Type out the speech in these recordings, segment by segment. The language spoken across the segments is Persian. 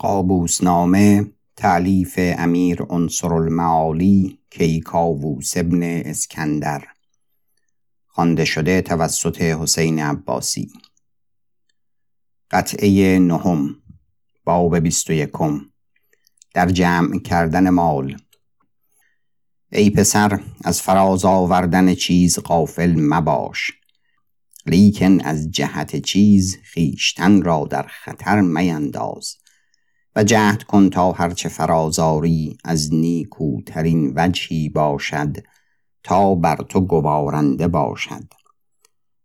قابوسنامه تعلیف امیر عنصر المعالی کیکاووس ابن اسکندر. خوانده شده توسط حسین عباسی. قطعه نهم باب بیست و یکم. در جمع کردن مال. ای پسر از فراز آوردن چیز قافل مباش. لیکن از جهت چیز خیشتن را در خطر مینداز. و جهد کن تا هرچه فرازاری از نیکوترین وجهی باشد تا بر تو گوارنده باشد.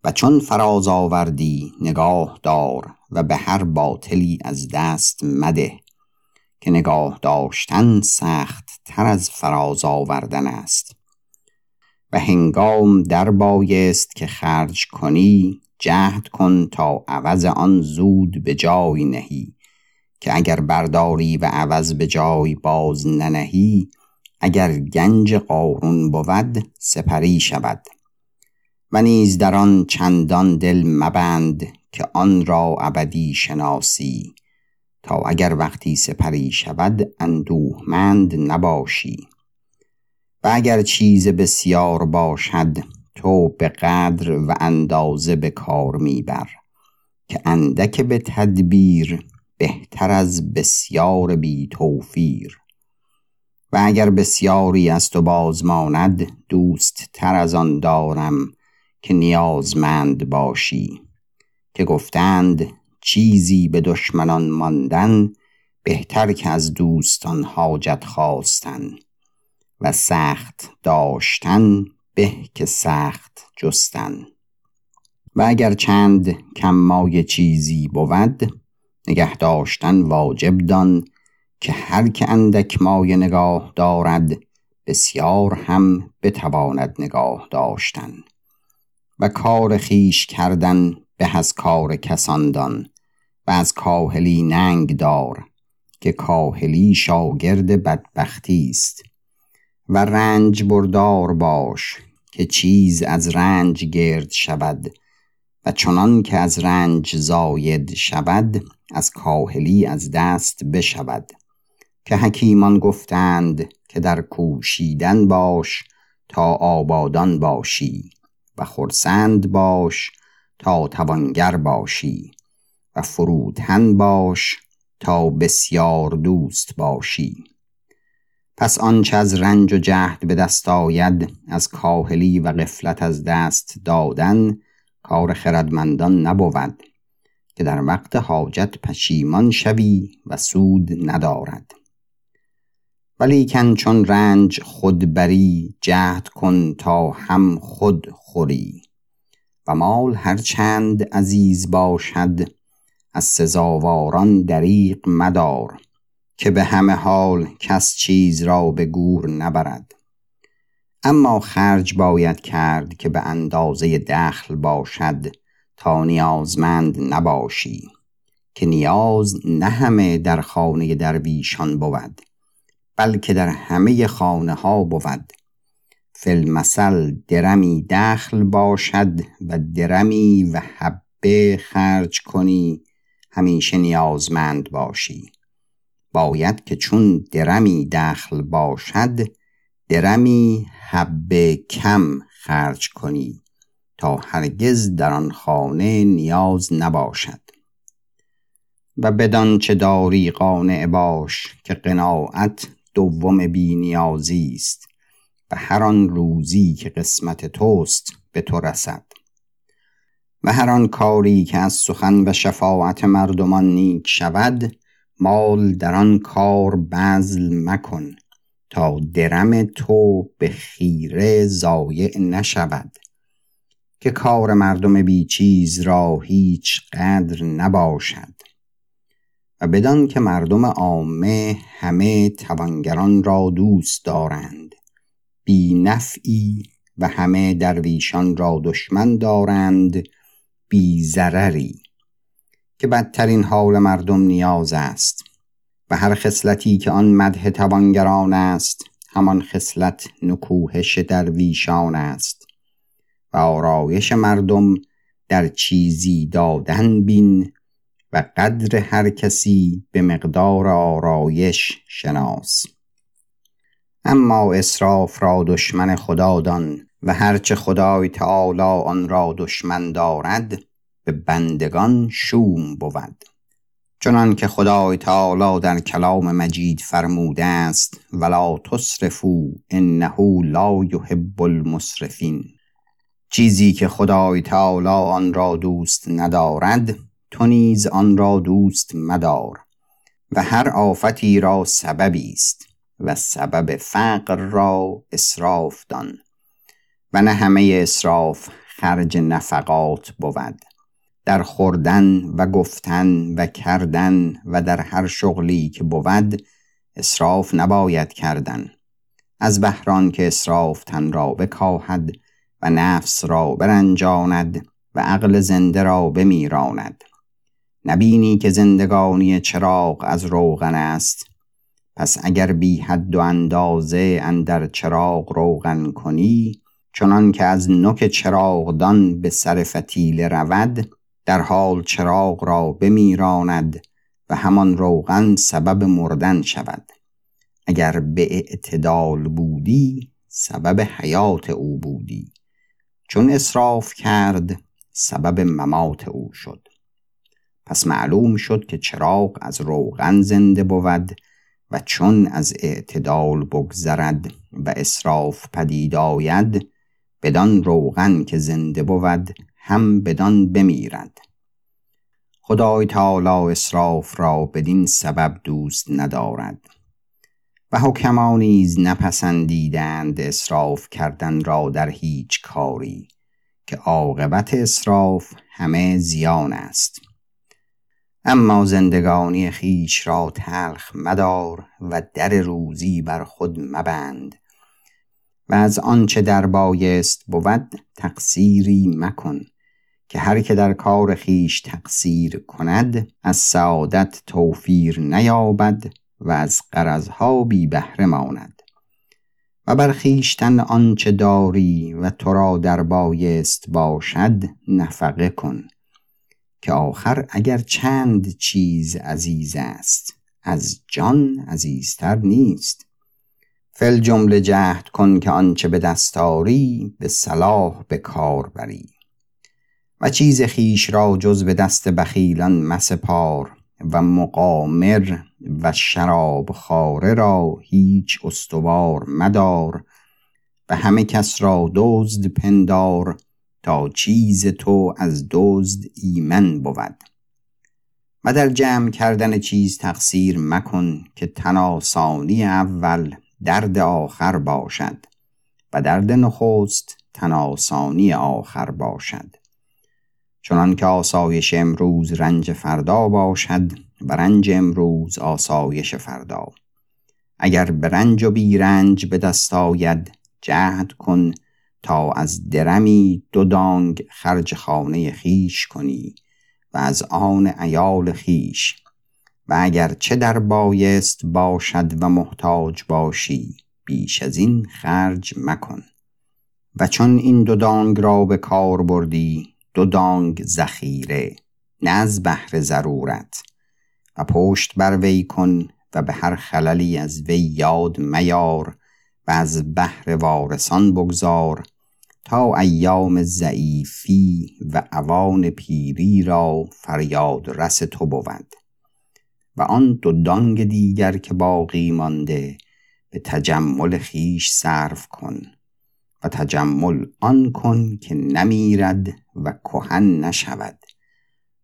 و چون فراز آوردی نگاه دار و به هر باطلی از دست مده که نگاه داشتن سخت تر از فراز آوردن است. و هنگام در بایست که خرج کنی جهد کن تا عوض آن زود به جای نهی. که اگر برداری و عوض به جای باز ننهی اگر گنج قارون بود سپری شود. و نیز در آن چندان دل مبند که آن را ابدی شناسی تا اگر وقتی سپری شود اندوهمند نباشی. و اگر چیز بسیار باشد تو به قدر و اندازه به کار میبر که اندک به تدبیر بهتر از بسیار بی توفیر. و اگر بسیاری از تو بازماند دوست تر از آن دارم که نیازمند باشی. که گفتند چیزی به دشمنان ماندن بهتر که از دوستان حاجت خواستن. و سخت داشتن به که سخت جستن. و اگر چند کم چیزی بود نگه داشتن واجب دان که هر که اندک مایه نگاه دارد بسیار هم بتواند نگاه داشتن. و کار خیش کردن به از کار کساندان و از کاهلی ننگ دار که کاهلی شاگرد بدبختی است. و رنج بردار باش که چیز از رنج گرد شود. و چنان که از رنج زاید شود از کاهلی از دست بشود. که حکیمان گفتند که در کوشیدن باش تا آبادان باشی و خرسند باش تا توانگر باشی و فروتن باش تا بسیار دوست باشی. پس آنچه از رنج و جهد به دست آید از کاهلی و غفلت از دست دادن کار خردمندان نبود که در وقت حاجت پشیمان شوی و سود ندارد. ولیکن چون رنج خود بری جهد کن تا هم خود خوری. و مال هرچند عزیز باشد از سزاواران دریق مدار که به همه حال کس چیز را به گور نبرد. اما خرج باید کرد که به اندازه دخل باشد تا نیازمند نباشی که نیاز نه همه در خانه درویشان بود بلکه در همه خانه ها بود فلمثل درمی دخل باشد و درمی و حبه خرج کنی همیشه نیازمند باشی. باید که چون درمی دخل باشد درمی حبه کم خرج کنی تا هرگز در آن خانه نیاز نباشد. و بدان چه داری قانع باش که قناعت دوم بی نیازی است و هر آن روزی که قسمت توست به تو رسد. و هر آن کاری که از سخن و شفاعت مردمان نیک شود مال در آن کار بذل مکن. تا درم تو به خیره ضایع نشود که کار مردم بیچیز را هیچ قدر نباشد. و بدان که مردم عامه همه توانگران را دوست دارند بی نفعی و همه درویشان را دشمن دارند بی ضرری که بدترین حال مردم نیاز است. و هر خصلتی که آن مده توانگران است همان خصلت نکوهش درویشان است. و آرایش مردم در چیزی دادن بین و قدر هر کسی به مقدار آرایش شناس. اما اسراف را دشمن خدا دان و هرچه خدای تعالی آن را دشمن دارد به بندگان شوم بود. چنان که خدای تعالی در کلام مجید فرموده است ولا تصرفو انه لا یحب المسرفین چیزی که خدای تعالی آن را دوست ندارد تو نیز آن را دوست مدار. و هر آفتی را سببی است و سبب فقر را اسراف دان. و نه همه اسراف خرج نفقات بود. در خوردن و گفتن و کردن و در هر شغلی که بود اسراف نباید کردن. از بهران که اسراف تن را بکاهد و نفس را برنجاند و عقل زنده را بمیراند. نبینی که زندگانی چراغ از روغن است. پس اگر بی حد و اندازه اندر چراغ روغن کنی چنان که از نوک چراغدان به سر فتیل رود در حال چراغ را بمیراند و همان روغن سبب مردن شود. اگر به اعتدال بودی سبب حیات او بودی. چون اصراف کرد سبب ممات او شد. پس معلوم شد که چراغ از روغن زنده بود و چون از اعتدال بگذرد و اصراف پدید آید بدان روغن که زنده بود هم بدان بمیرد. خدای تعالی اصراف را بدین سبب دوست ندارد. و حکما نیز نپسندیدند اصراف کردن را در هیچ کاری که عاقبت اصراف همه زیان است. اما زندگانی خیش را تلخ مدار و در روزی بر خود مبند. و از آنچه در بایست بود تقصیری مکن. که هر که در کار خیش تقصیر کند از سعادت توفیر نیابد و از قرضها بی بهره ماند. و بر خیشتن آنچه داری و تو را در بایست باشد نفقه کن که آخر اگر چند چیز عزیز است از جان عزیزتر نیست. فل جمله جهد کن که آنچه به دستاری به صلاح به کار بری. و چیز خیش را جز به دست بخیلان مسپار و مقامر و شراب خاره را هیچ استوار مدار و همه کس را دزد پندار تا چیز تو از دزد ایمن بود. و در جمع کردن چیز تقصیر مکن که تناسانی اول درد آخر باشد و درد نخست تناسانی آخر باشد. چنان که آسایش امروز رنج فردا باشد و رنج امروز آسایش فردا. اگر به رنج و بیرنج به دست آید جهد کن تا از درمی دو دانگ خرج خانه خیش کنی و از آن ایال خیش و اگر چه در بایست باشد و محتاج باشی بیش از این خرج مکن. و چون این دو دانگ را به کار بردی دو دانگ ذخیره نه از بهر ضرورت. و پشت بر وی کن و به هر خللی از وی یاد میار و از بهر وارثان بگذار تا ایام ضعیفی و اوان پیری را فریاد رس تو بود. و آن دو دانگ دیگر که باقی مانده به تجمل خیش صرف کن. تجمل آن کن که نمیرد و کهن نشود.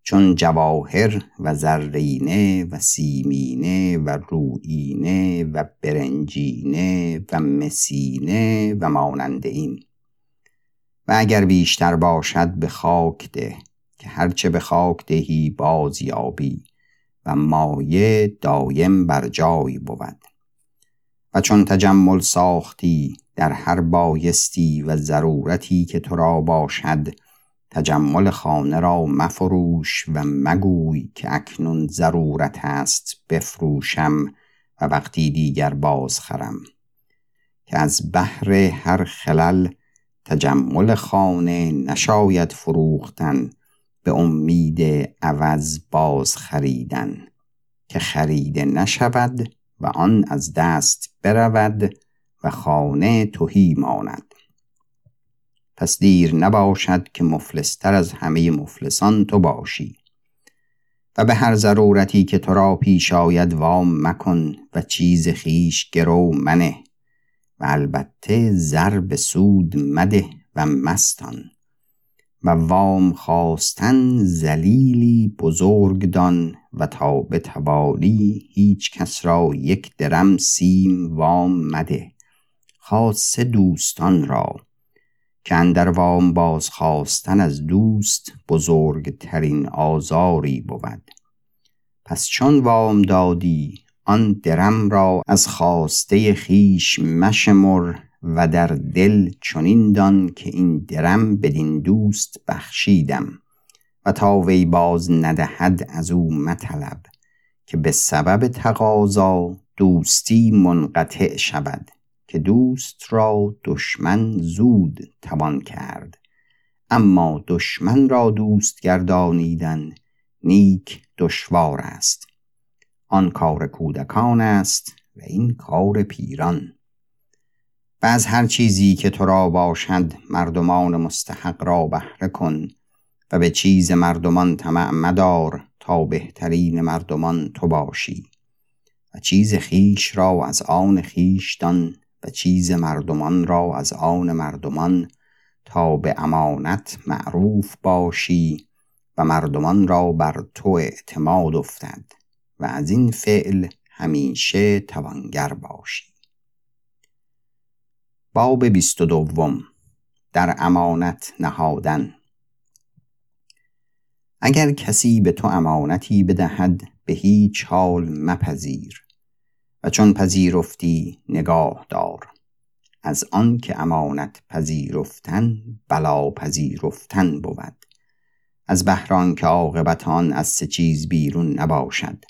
چون جواهر و زرینه و سیمینه و روینه و برنجینه و مسینه و مانند این. و اگر بیشتر باشد به خاک ده که هرچه به خاک دهی باز یابی و مایه دایم بر جای بود. و چون تجمل ساختی در هر بایستی و ضرورتی که تو را باشد تجمل خانه را مفروش و مگوی که اکنون ضرورت است بفروشم و وقتی دیگر بازخرم که از بحر هر خلل تجمل خانه نشاید فروختن به امید عوض باز خریدن. که خریده نشود و آن از دست برود و خانه توهی ماند. پس دیر نباشد که مفلستر از همه مفلسان تو باشی. و به هر ضرورتی که تو را پیش آید وام مکن و چیز خیش گرو منه و البته زر به سود مده و مستان. و وام خواستن زلیلی بزرگ دان و تا به توالی هیچ کس را یک درم سیم وام مده. خاصه دوستان را که اندر وام باز خواستن از دوست بزرگترین آزاری بود. پس چون وام دادی آن درم را از خواسته خیش مشمر و در دل چنین دان که این درم بدین دوست بخشیدم و تا وی باز ندهد از او مطلب که به سبب تقاضا دوستی منقطع شود. که دوست را دشمن زود توان کرد. اما دشمن را دوست گردانیدن نیک دشوار است. آن کار کودکان است و این کار پیران. و از هر چیزی که تو را باشد مردمان مستحق را بهره کن و به چیز مردمان طمع مدار تا بهترین مردمان تو باشی. و چیز خیش را از آن خیش دان و چیز مردمان را از آن مردمان تا به امانت معروف باشی و مردمان را بر تو اعتماد افتد و از این فعل همیشه توانگر باشی. باب بیست و دوم. در امانت نهادن. اگر کسی به تو امانتی بدهد به هیچ حال مپذیر. و چون پذیرفتی نگاه دار. از آن که امانت پذیرفتن بلا پذیرفتن بود. از بهران که عاقبت آن از سه چیز بیرون نباشد.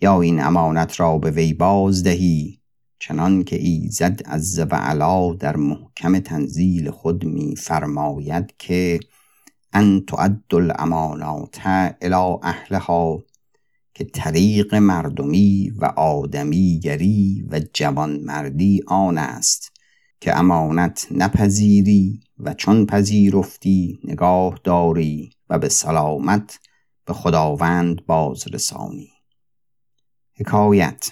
یا این امانت را به وی باز دهی چنان که ایزد از و علا در محکم تنزیل خود می فرماید که ان تعد الامانات الى اهلها که طریق مردمی و آدمیگری و جوانمردی آن است که امانت نپذیری و چون پذیرفتی نگاه داری و به سلامت به خداوند بازرسانی. حکایت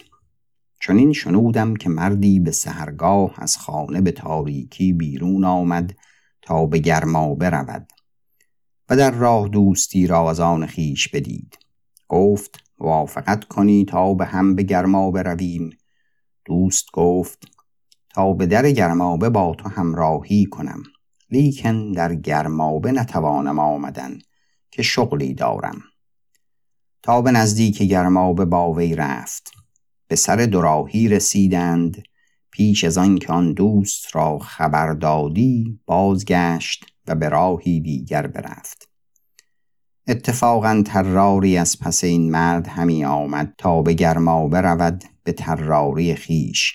چنین شنودم که مردی به سهرگاه از خانه به تاریکی بیرون آمد تا به گرما برود و در راه دوستی را از آن خیش بدید. گفت موافقت کنی تا به هم به گرما برویم. دوست گفت تا به در گرمابه با تو همراهی کنم. لیکن در گرمابه نتوانم آمدن که شغلی دارم. تا به نزدیک گرمابه با وی رفت. به سر دراهی رسیدند. پیش از آن که آن دوست را خبر دادی بازگشت و به راهی دیگر برفت. اتفاقا تراری از پس این مرد همی آمد تا به گرما برود به تراری خیش.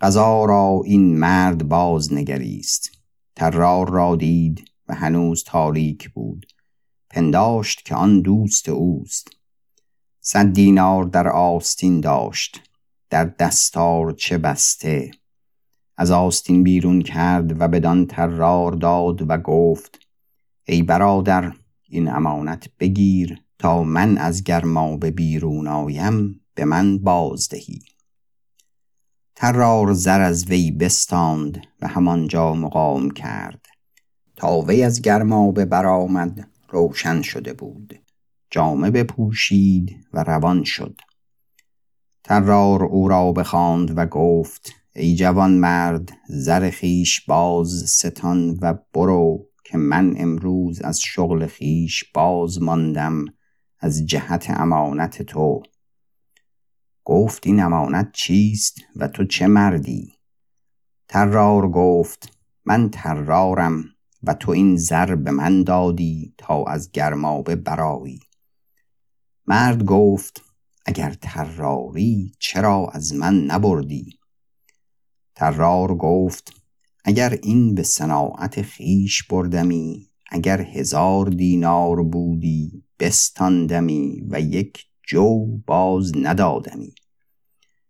غذا را این مرد باز نگریست ترار را دید و هنوز تاریک بود. پنداشت که آن دوست اوست. صد دینار در آستین داشت. در دستار چه بسته؟ از آستین بیرون کرد و بدان ترار داد و گفت ای برادر این امانت بگیر تا من از گرما به بیرون آیم به من بازدهی. ترار زر از وی بستاند و همانجا مقام کرد. تا وی از گرما به برآمد روشن شده بود. جامه بپوشید و روان شد. ترار او را بخواند و گفت ای جوان مرد زر خیش باز ستان و برو. که من امروز از شغل خیش باز ماندم از جهت امانت تو. گفت این امانت چیست و تو چه مردی؟ ترار گفت من ترارم و تو این زر به من دادی تا از گرمابه برایی مرد گفت اگر تراری چرا از من نبردی؟ ترار گفت اگر این به صناعت خیش بردمی اگر هزار دینار بودی بستاندمی و یک جو باز ندادمی.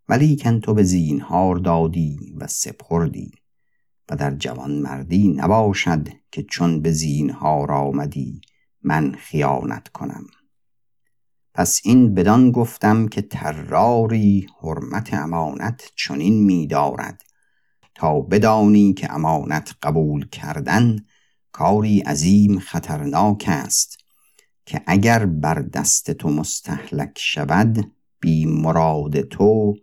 ولیکن تو به زینهار دادی و سپردی و در جوان مردی نباشد که چون به زینهار آمدی من خیانت کنم. پس این بدان گفتم که تراری حرمت امانت چنین می‌دارد تا بدانی که امانت قبول کردن کاری عظیم خطرناک است که اگر بر دست تو مستحلک شود بی مراد تو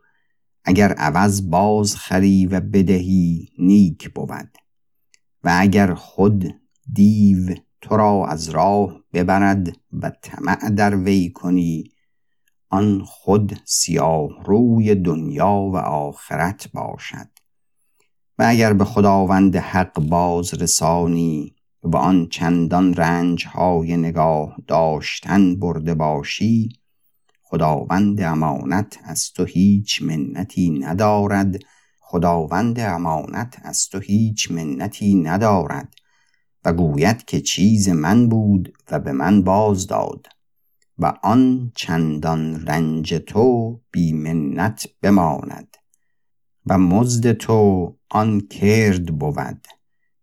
اگر عوض باز خری و بدهی نیک بود. و اگر خود دیو تو را از راه ببرد و طمع در وی کنی آن خود سیاه روی دنیا و آخرت باشد. اگر به خداوند حق باز رسانی و آن چندان رنج های نگاه داشتن برده باشی خداوند امانت از تو هیچ منتی ندارد. خداوند امانت از تو هیچ منتی ندارد. و گوید که چیز من بود و به من باز داد و آن چندان رنج تو بی منت بماند. و مزد تو آن کرد بود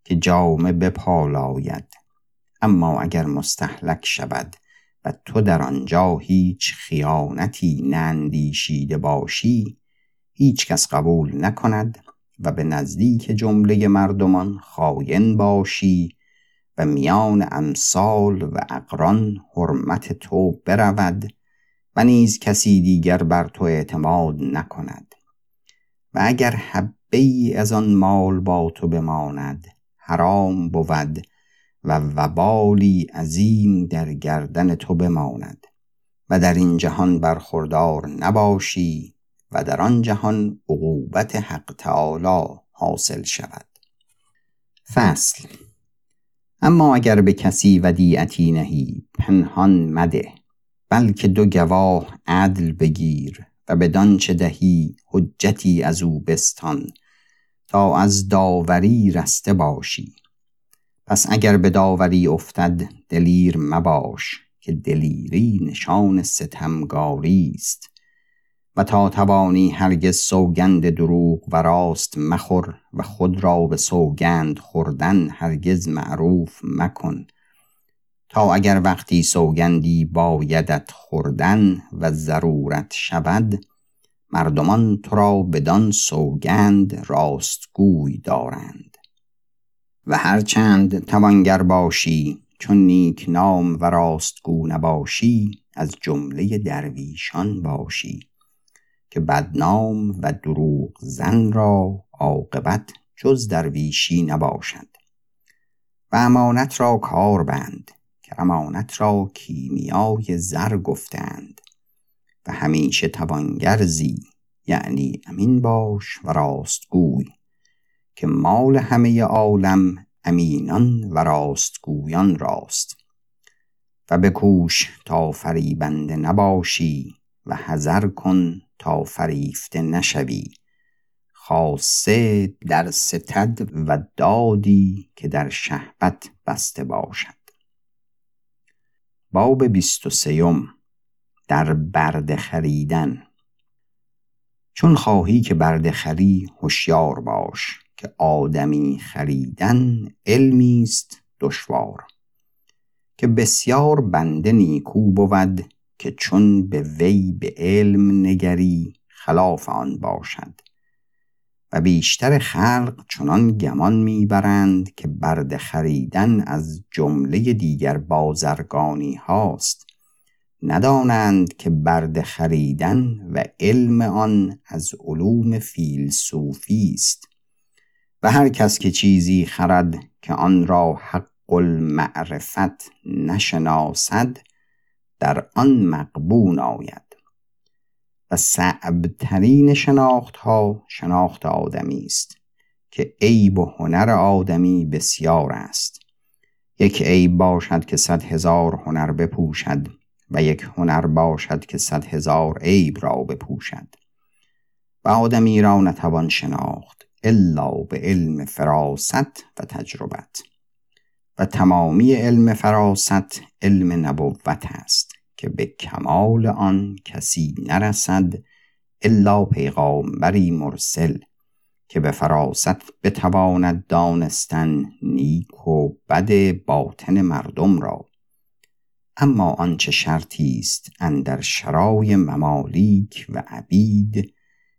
که جامه بپالاید. اما اگر مستحلک شود و تو در آنجا هیچ خیانتی نندیشیده باشی هیچ کس قبول نکند و به نزدیک جمله مردمان خاین باشی و میان امثال و اقران حرمت تو برود و نیز کسی دیگر بر تو اعتماد نکند. و اگر حبه ای از آن مال با تو بماند حرام بود و وبالی عظیم در گردن تو بماند. و در این جهان برخوردار نباشی و در آن جهان عقوبت حق تعالی حاصل شود. فصل اما اگر به کسی ودیعتی نهی پنهان مده بلکه دو گواه عدل بگیر. و بدان چه دهی حجتی از او بستان تا از داوری رسته باشی. پس اگر به داوری افتد دلیر مباش که دلیری نشان ستمگاری است. و تا توانی هرگز سوگند دروغ و راست مخور و خود را به سوگند خوردن هرگز معروف مکن. تا اگر وقتی سوگندی بایدت خوردن و ضرورت شود مردمان تو را بدان سوگند راستگوی دارند. و هرچند توانگر باشی چون نیک نام و راستگو نباشی از جمله درویشان باشی که بدنام و دروغ زن را عاقبت جز درویشی نباشد. و امانت را کار بند امانت را کیمیای زر گفتند و همیشه توانگرزی یعنی امین باش و راستگوی که مال همه عالم امینان و راستگویان راست. و بکوش تا فریبنده نباشی و حذر کن تا فریفته نشوی. خاصه در ستد و دادی که در شهبت بسته باشد. باب بیست و سیوم در برده خریدن. چون خواهی که برده خری هوشیار باش که آدمی خریدن علمی است دشوار. که بسیار بنده نیکو بود که چون به وی به علم نگری خلاف آن باشد. و بیشتر خلق چنان گمان می‌برند که برده خریدن از جمله دیگر بازرگانی هاست. ندانند که برده خریدن و علم آن از علوم فیلسوفی است. و هر کس که چیزی خرد که آن را حق المعرفت نشناسد در آن مقبون آید. و صعبترین شناخت ها شناخت آدمی است که عیب و هنر آدمی بسیار است. یک عیب باشد که صد هزار هنر بپوشد و یک هنر باشد که صد هزار عیب را بپوشد. و آدمی را نتوان شناخت الا به علم فراست و تجربت. و تمامی علم فراست علم نبوت است. که به کمال آن کسی نرسد الا پیغامبری مرسل که به فراست بتواند دانستن نیک و بد باطن مردم را. اما آنچه شرطی است اندر شرای ممالیک و عبید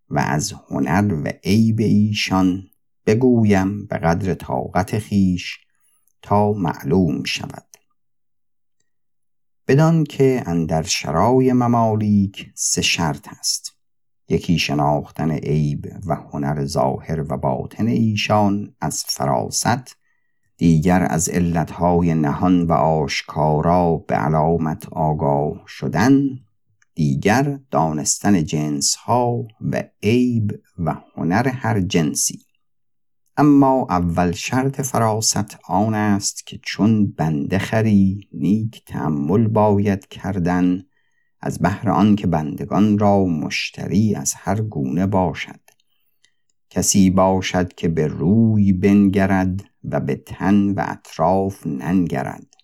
و از هنر و عیب ایشان بگویم به قدر طاقت خیش تا معلوم شود. بدان که اندر شرای ممالیک سه شرط است. یکی شناختن عیب و هنر ظاهر و باطن ایشان از فراست دیگر از علتهای نهان و آشکارا به علامت آگاه شدن دیگر دانستن جنس ها و عیب و هنر هر جنسی. اما اول شرط فراست آن است که چون بنده خری نیک تعمل باید کردن. از بهر آن که بندگان را مشتری از هر گونه باشد. کسی باشد که به روی بنگرد و به تن و اطراف ننگرد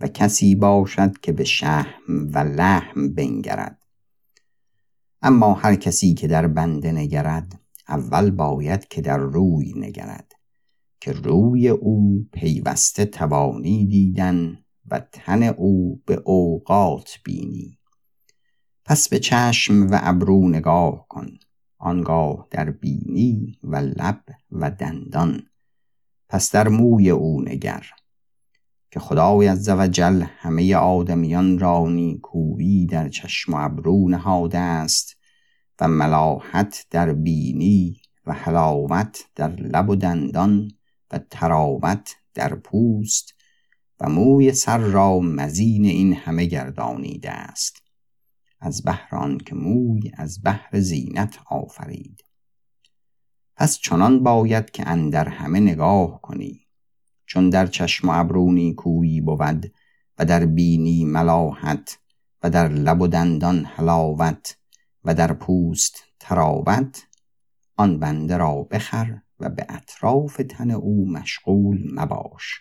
و کسی باشد که به شهم و لحم بنگرد. اما هر کسی که در بنده نگرد اول باید که در روی نگرد که روی او پیوسته توانی دیدن و تن او به اوقات بینی. پس به چشم و ابرو نگاه کن آنگاه در بینی و لب و دندان. پس در موی او نگر که خدای عزوجل همه آدمیان را نیکویی در چشم و ابرو نهاده است و ملاحت در بینی و حلاوت در لب و دندان و تراوت در پوست و موی سر را مزین این همه گردانیده است. از بهران که موی از بهر زینت آفرید. پس چنان باید که اندر همه نگاه کنی. چون در چشم و ابرو کویی بود و در بینی ملاحت و در لب و دندان حلاوت و در پوست تراوت آن بنده را بخر و به اطراف تن او مشغول مباش.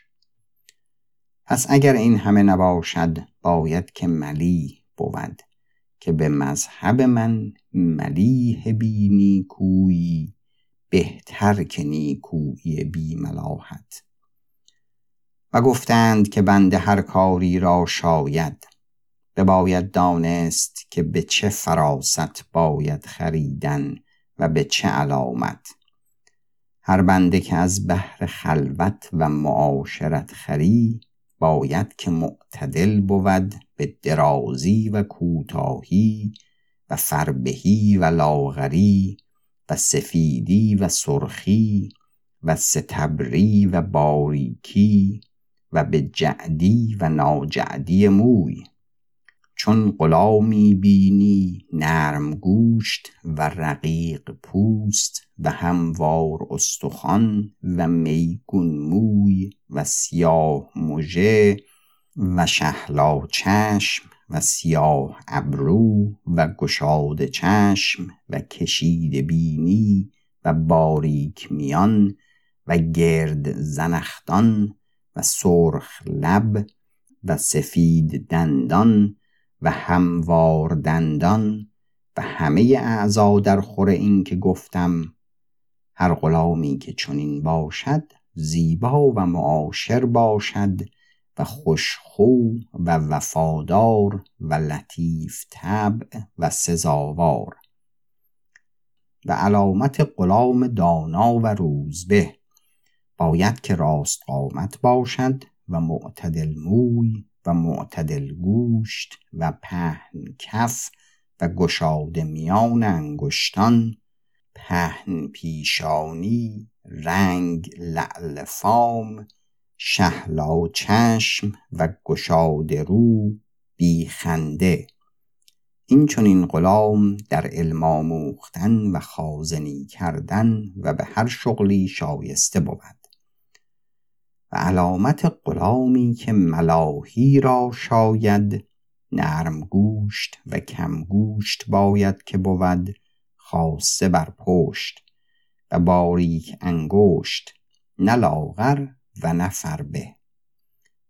پس اگر این همه نباشد باید که ملی بود که به مذهب من ملیح بی نیکویی بهتر که نیکویی بی ملاحت. و گفتند که بنده هر کاری را شاید باید دانست که به چه فراست باید خریدن و به چه علامت. هر بنده که از بحر خلوت و معاشرت خری باید که معتدل بود به درازی و کوتاهی و فربهی و لاغری و سفیدی و سرخی و ستبری و باریکی و به جعدی و ناجعدی موی. چون غلامی بینی نرم گوشت و رقیق پوست و هموار استخوان و میگون موی و سیاه مژه و شهلا چشم و سیاه ابرو و گشاد چشم و کشید بینی و باریک میان و گرد زنختان و سرخ لب و سفید دندان و هموار دندان و همه اعضا در خور این که گفتم هر غلامی که چنین باشد زیبا و معاشر باشد و خوشخو و وفادار و لطیف طبع و سزاوار. و علامت غلام دانا و روزبه باید که راست قامت باشد و معتدل موی و معتدل گوشت و پهن کف و گشاد میان انگشتان پهن پیشانی رنگ لعل فام شهلا چشم و گشاد رو بیخنده این چون این غلام در علم آموختن و خازنی کردن و به هر شغلی شایسته بود. و علامت غلامی که ملاهی را شاید نرم گوشت و کم گوشت باید که بود خاصه بر پشت و باریک انگشت نه لاغر و نه فربه.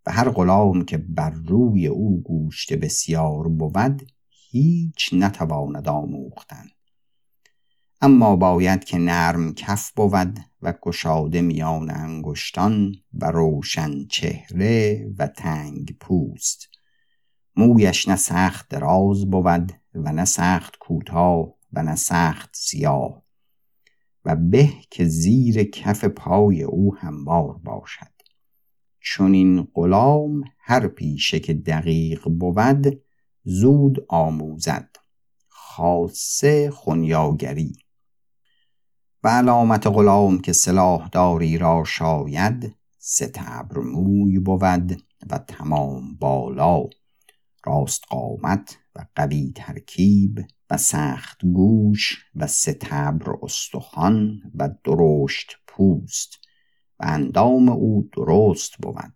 و هر غلام که بر روی او گوشت بسیار بود هیچ نتواند آموختن. اما باید که نرم کف بود و گشاده میان انگشتان و روشن چهره و تنگ پوست. مویش نه سخت دراز بود و نه سخت کوتاه و نه سخت سیاه. و به که زیر کف پای او هموار باشد. چون این غلام هر پیشه که دقیق بود زود آموزد. خاصه خونیاگری. و علامت غلام که داری را شاید ستبر موی بود و تمام بالا. راست قامت و قوی ترکیب و سخت گوش و ستبر استخوان و درشت پوست. و اندام او درست بود.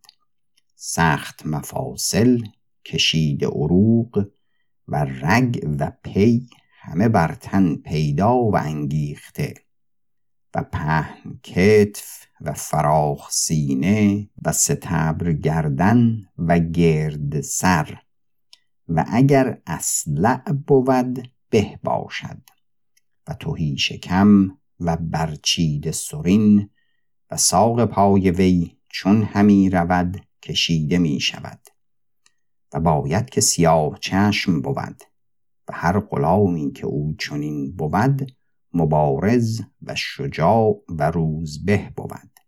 سخت مفاصل کشید عروق و رگ و پی همه بر تن پیدا و انگیخته. و پهن کتف و فراخ سینه و ستبر گردن و گرد سر و اگر اصلع بود به باشد و توهی شکم و برچید سرین و ساق پای وی چون همی رود کشیده می شود و باید که سیاه چشم بود و هر غلامی که او چنین بود مبارز و شجاع و روزبه بود.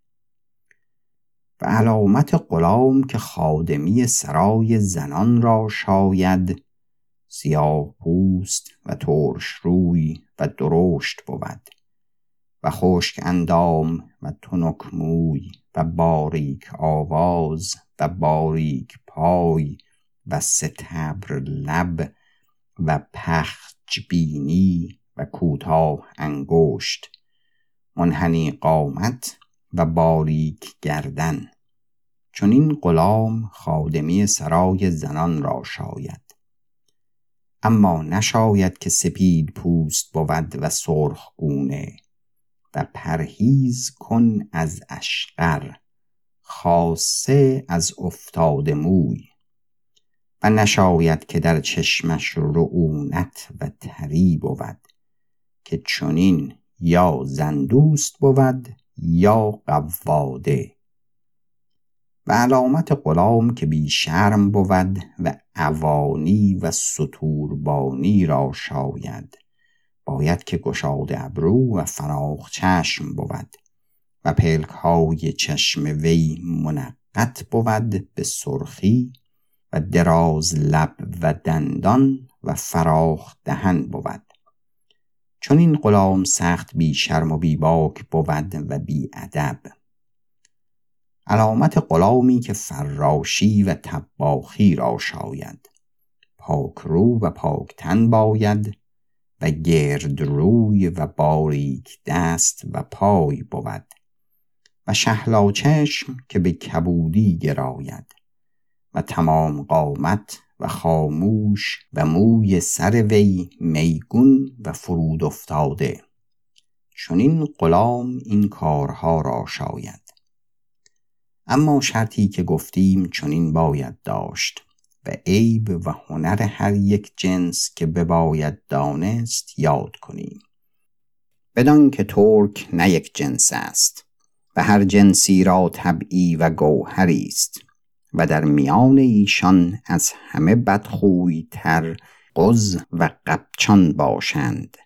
و علامت غلام که خادمی سرای زنان را شاید سیاه پوست و ترش روی و درشت بود و خشک اندام و تنک موی و باریک آواز و باریک پای و ستبر لب و پخچ بینی و کوتاه انگشت منحنی قامت و باریک گردن. چون این غلام خادمی سرای زنان را شاید. اما نشاید که سپید پوست بود و سرخ گونه و پرهیز کن از اشقر خاصه از افتاده موی. و نشاید که در چشمش رعونت و تری بود. که چنین یا زندوست بود یا قواده. و علامت غلام که بی شرم بود و عوانی و سطوربانی را شاید باید که گشاد ابرو و فراخ چشم بود و پلک های چشم وی منقط بود به سرخی و دراز لب و دندان و فراخ دهن بود. چون این غلام سخت بی شرم و بی باک بود و بی ادب. علامت غلامی که فراشی و تباخی را شاید پاک رو و پاک تن باید و گرد روی و باریک دست و پای بود و شهلا چشم که به کبودی گراید و تمام قامت و خاموش و موی سر وی میگون و فرود افتاده. چون این غلام این کارها را شاید. اما شرطی که گفتیم چنین باید داشت و عیب و هنر هر یک جنس که بباید دانست یاد کنیم. بدان که ترک نه یک جنس است و هر جنسی را طبعی و گوهری است. و در میان ایشان از همه بدخوی تر قز و قبچان باشند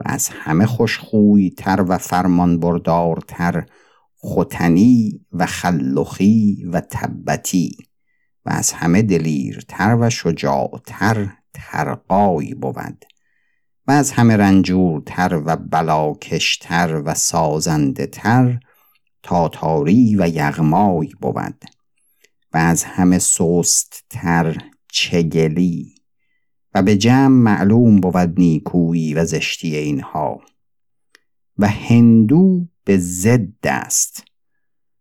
و از همه خوشخوی تر و فرمان تر ختنی و خلخی و تبتی و از همه دلیرتر و شجاعتر ترقای بود و از همه رنجورتر و بلاکشتر و سازنده تر تاتاری و یغمای بود و از همه سست تر چگلی و به جمع معلوم بود نیکویی و زشتی اینها و هندو به ضد است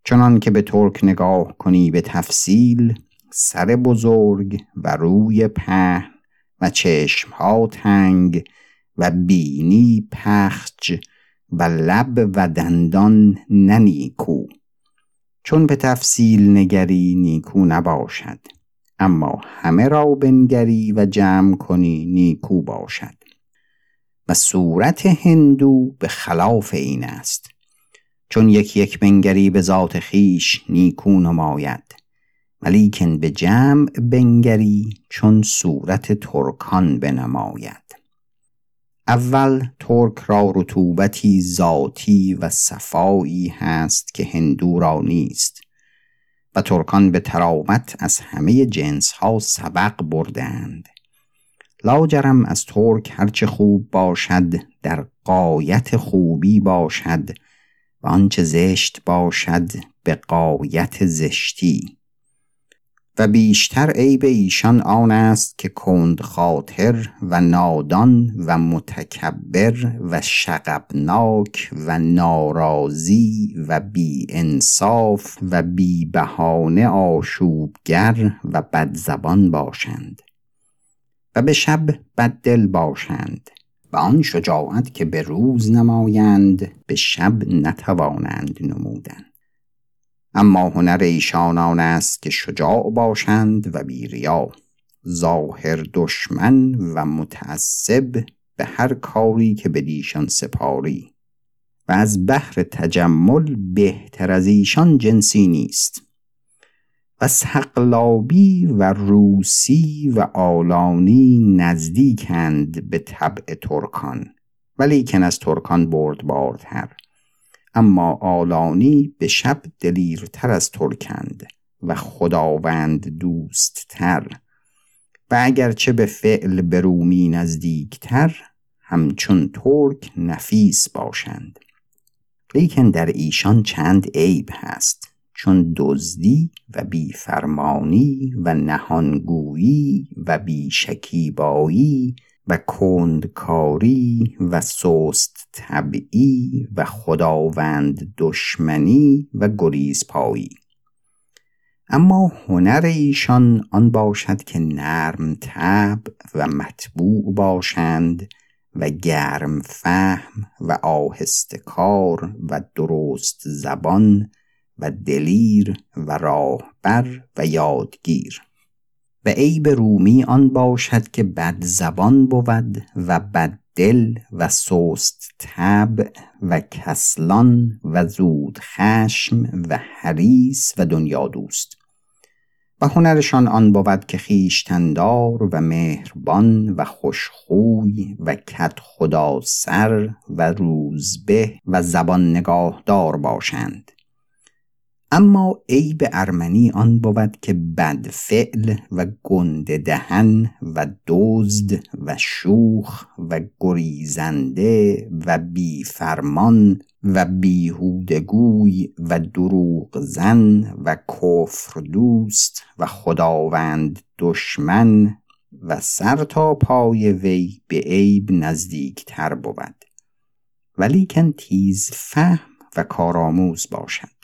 چنان که به ترک نگاه کنی به تفصیل سر بزرگ و روی پهن و چشمها تنگ و بینی پخج و لب و دندان ننیکو چون به تفصیل نگری نیکو نباشد. اما همه را بنگری و جمع کنی نیکو باشد. و صورت هندو به خلاف این است. چون یک یک بنگری به ذات خیش نیکو نماید. ولیکن به جمع بنگری چون صورت ترکان بنماید. اول ترک را رطوبتی ذاتی و صفایی هست که هندو را نیست و ترکان به تراوت از همه جنس ها سبق بردند. لاجرم از ترک هرچه خوب باشد در قایت خوبی باشد و آنچه زشت باشد به قایت زشتی. و بیشتر عیب ایشان آن است که کند خاطر و نادان و متکبر و شقبناک و ناراضی و بی انصاف و بی بهانه آشوبگر و بدزبان باشند و به شب بددل باشند و آن شجاعت که به روز نمایند به شب نتوانند نمودن. اما هنر ایشان آن است که شجاع باشند و بیریا ظاهر دشمن و متعصب به هر کاری که به دیشان سپاری. و از بحر تجمل بهتر از ایشان جنسی نیست. و سقلابی و روسی و آلانی نزدیکند به طبع ترکان. ولیکن از ترکان بردبارتر. اما آلانی به شب دلیرتر از ترکند و خداوند دوستتر. و اگرچه به فعل به رومی نزدیکتر همچون ترک نفیس باشند. لیکن در ایشان چند عیب هست. چون دزدی و بیفرمانی و نهانگویی و بیشکیبایی و کندکاری و سست طبعی و خداوند دشمنی و گریزپایی. اما هنر ایشان آن باشد که نرم تب و مطبوع باشند و گرم فهم و آهسته کار و درست زبان و دلیر و راهبر و یادگیر. و عیب رومی آن باشد که بد زبان بود و بد دل و سست طبع و کسلان و زود خشم و حریس و دنیا دوست. و هنرشان آن بود که خیشتندار و مهربان و خوشخوی و کت خدا سر و روزبه و زبان نگاهدار باشند. اما عیب ارمنی آن بود که بدفعل و گنده دهن و دزد و شوخ و گریزنده و بیفرمان و بیهودگوی و دروغ زن و کفر دوست و خداوند دشمن و سر تا پای وی به عیب نزدیکتر بود. ولیکن تیز فهم و کارآموز باشد.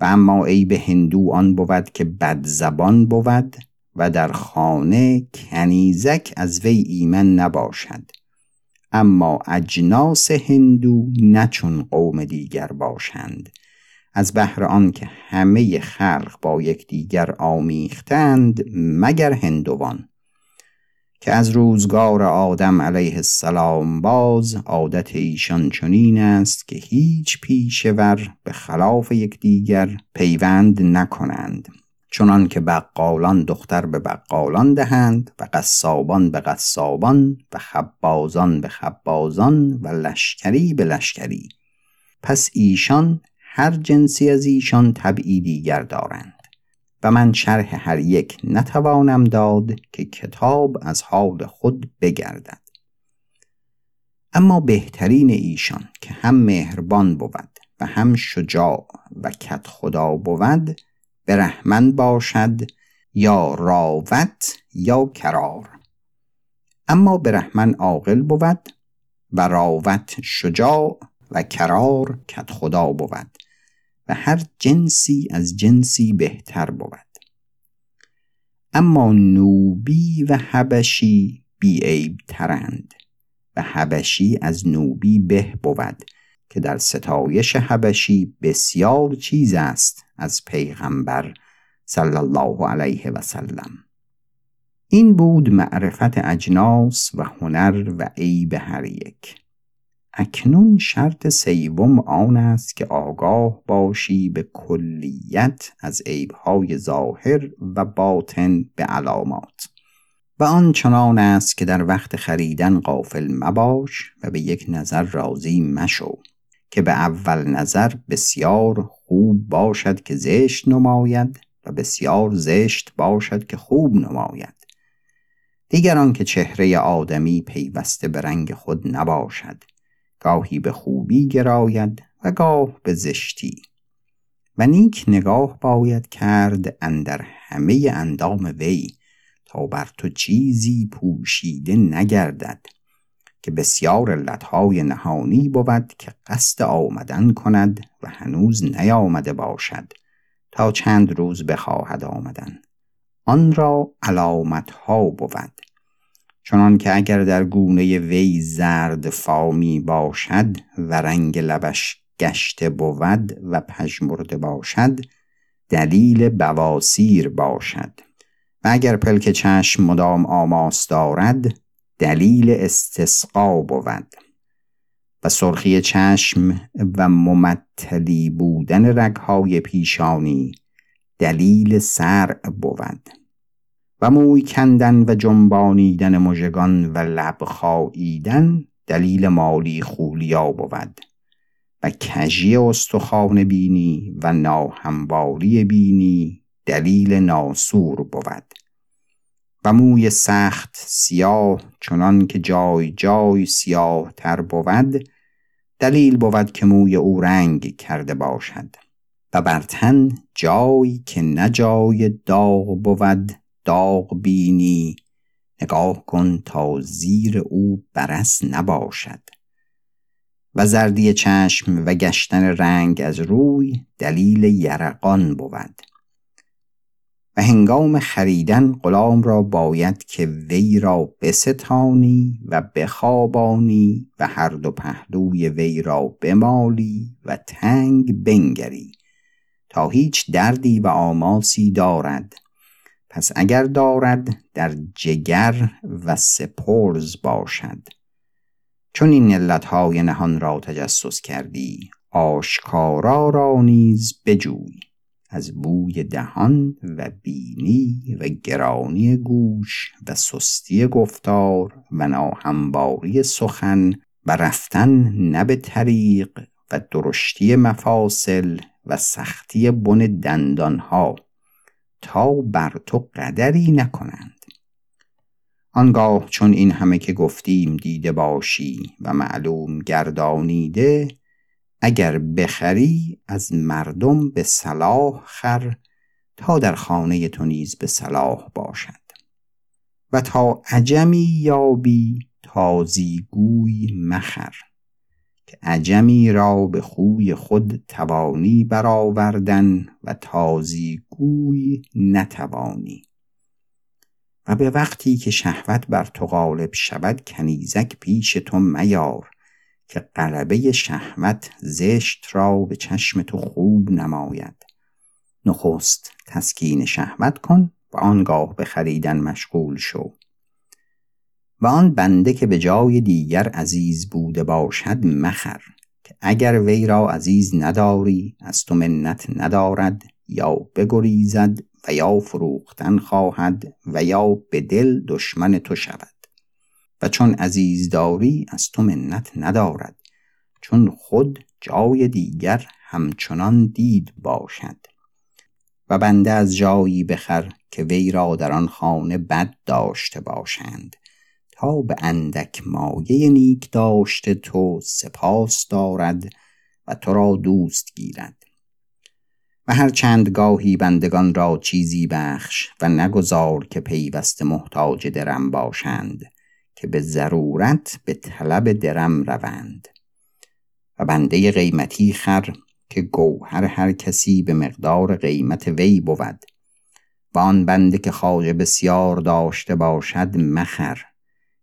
و اما عیب هندو آن بود که بد زبان بود و در خانه کنیزک از وی ایمن نباشد. اما اجناس هندو نه چون قوم دیگر باشند. از بهر آنکه همه خلق با یکدیگر آمیختند مگر هندوان. که از روزگار آدم علیه السلام باز عادت ایشان چنین است که هیچ پیشور به خلاف یکدیگر پیوند نکنند. چنان که بقالان دختر به بقالان دهند و قصابان به قصابان و خبازان به خبازان و لشکری به لشکری. پس ایشان هر جنسی از ایشان طبعی دیگر دارند و من شرح هر یک نتوانم داد که کتاب از حال خود بگردد. اما بهترین ایشان که هم مهربان بود و هم شجاع و کت خدا بود برهمن باشد یا راوت یا کرار. اما برهمن عاقل بود و راوت شجاع و کرار کت خدا بود. و هر جنسی از جنسی بهتر بود. اما نوبی و حبشی بیعیب ترند و حبشی از نوبی به بود که در ستایش حبشی بسیار چیز است از پیغمبر صلی الله علیه و سلم. این بود معرفت اجناس و هنر و عیب هر یک. اکنون شرط سوم آن است که آگاه باشی به کلیت از عیبهای ظاهر و باطن به علامات. و آن چنان است که در وقت خریدن قافل مباش و به یک نظر راضی مشو که به اول نظر بسیار خوب باشد که زشت نماید و بسیار زشت باشد که خوب نماید. دیگران که چهره آدمی پیوسته به رنگ خود نباشد. گاهی به خوبی گراید و گاه به زشتی. و نیک نگاه باید کرد اندر همه اندام وی تا بر تو چیزی پوشیده نگردد که بسیار علتهای نهانی بود که قصد آمدن کند و هنوز نیامده باشد تا چند روز بخواهد آمدن. آن را علامتها بود. چنان که اگر در گونه وی زرد فامی باشد و رنگ لبش گشته بود و پژمرده باشد دلیل بواسیر باشد. و اگر پلک چشم مدام آماس دارد دلیل استسقا بود. و سرخی چشم و ممتلی بودن رگهای پیشانی دلیل سرع بود. و موی کندن و جنبانیدن مژگان و لب خاییدن دلیل مالی خولیا بود و کژی استخوان بینی و ناهمواری بینی دلیل ناسور بود و موی سخت سیاه چنان که جای جای سیاه تر بود دلیل بود که موی او رنگ کرده باشد و بر تن جایی که نه جای داغ بود داغ بینی نگاه کن تا زیر او برس نباشد. و زردی چشم و گشتن رنگ از روی دلیل یرقان بود. و هنگام خریدن غلام را باید که وی را بستانی و بخوابانی و هر دو پهلوی وی را بمالی و تنگ بنگری تا هیچ دردی و آماسی دارد. پس اگر دارد در جگر و سپرز باشد. چون این علتهای نهان را تجسس کردی آشکارا را نیز بجوی. از بوی دهان و بینی و گرانی گوش و سستی گفتار و ناهمواری سخن و رفتن نه به طریق و درشتی مفاصل و سختی بن دندانها. بر تو قدری نکنند. آنگاه چون این همه که گفتیم دیده باشی و معلوم گردانیده اگر بخری از مردم به صلاح خر تا در خانه تو نیز به صلاح باشد. و تا عجمی یابی تازیگوی مخر که عجمی را به خوی خود توانی برآوردن و تازیگوی نتوانی. و به وقتی که شهوت بر تو غالب شود کنیزک پیش تو میار که قلبه شهوت زشت را به چشم تو خوب نماید. نخست تسکین شهوت کن و آنگاه به خریدن مشغول شو. و آن بنده که به جای دیگر عزیز بوده باشد مخر که اگر وی را عزیز نداری از تو منت ندارد. یا بگریزد و یا فروختن خواهد و یا به دل دشمن تو شود. و چون عزیزداری از تو منت ندارد چون خود جای دیگر همچنان دید باشد. و بنده از جایی بخر که وی را در آن خانه بد داشته باشند. تا به اندک مایه نیک داشته تو سپاس دارد و تو را دوست گیرد. و هر چند گاهی بندگان را چیزی بخش و نگذار که پیوسته محتاج درم باشند که به ضرورت به طلب درم روند. و بنده قیمتی خر که گوهر هر کسی به مقدار قیمت وی بود و آن بنده که خواجه بسیار داشته باشد مخر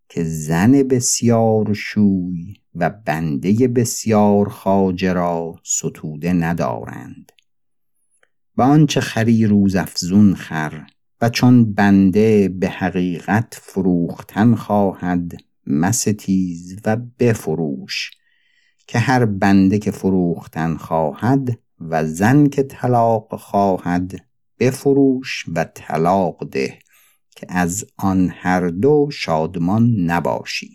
که زن بسیار شوی و بنده بسیار خواجه را ستوده ندارند. و آنچه خری روز افزون خر و چون بنده به حقیقت فروختن خواهد مستیز و بفروش که هر بنده که فروختن خواهد و زن که طلاق خواهد بفروش و طلاق ده که از آن هر دو شادمان نباشی.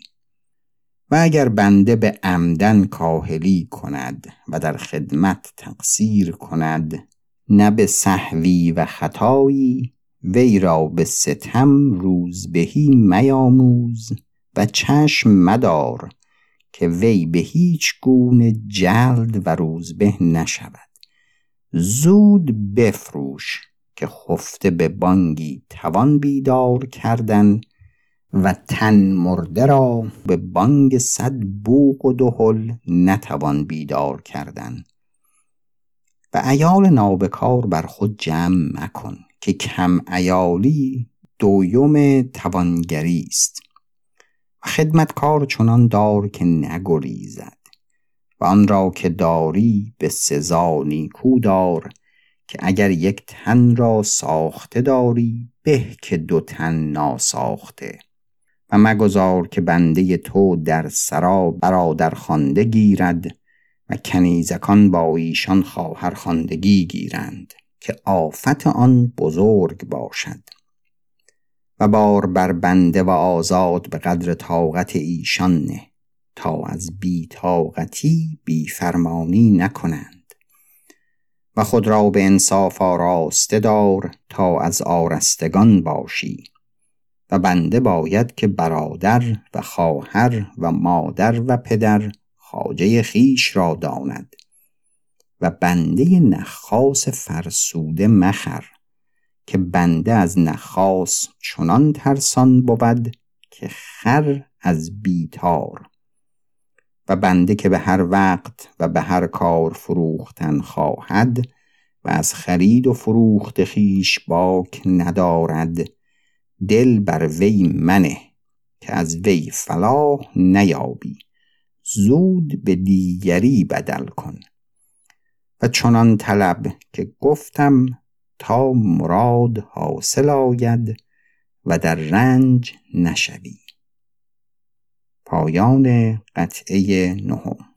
و اگر بنده به عمدن کاهلی کند و در خدمت تقصیر کند نه به صحوی و خطایی وی را به ستم روز بهی میاموز و چشم مدار که وی به هیچ گونه جلد و روزبه نشود. زود بفروش که خفته به بانگی توان بیدار کردن و تن مرده را به بانگ صد بوق و دهل نتوان بیدار کردن. و ایال نابکار بر خود جمع مکن که کم ایالی دویم توانگری است. و خدمتکار چنان دار که نگریزد. و آن را که داری به سزا نیکو دار که اگر یک تن را ساخته داری به که دو تن ناساخته. و مگذار که بنده تو در سرا برادر خانده گیرد و کنیزکان با ایشان خواهر خواندگی گیرند که آفت آن بزرگ باشد. و بار بر بنده و آزاد به قدر طاقت ایشان نه تا از بی طاقتی بی فرمانی نکنند. و خود را به انصاف آراسته دار تا از آرستگان باشی. و بنده باید که برادر و خواهر و مادر و پدر خاجه خیش را داند و بنده نخاس فرسوده مخر که بنده از نخاس چنان ترسان بود که خر از بیتار و بنده که به هر وقت و به هر کار فروختن خواهد و از خرید و فروخت خیش باک ندارد دل بر وی منه که از وی فلاح نیابی. زود به دیگری بدل کن. و چنان طلب که گفتم تا مراد حاصل آید و در رنج نشوی. پایان قطعه نهم.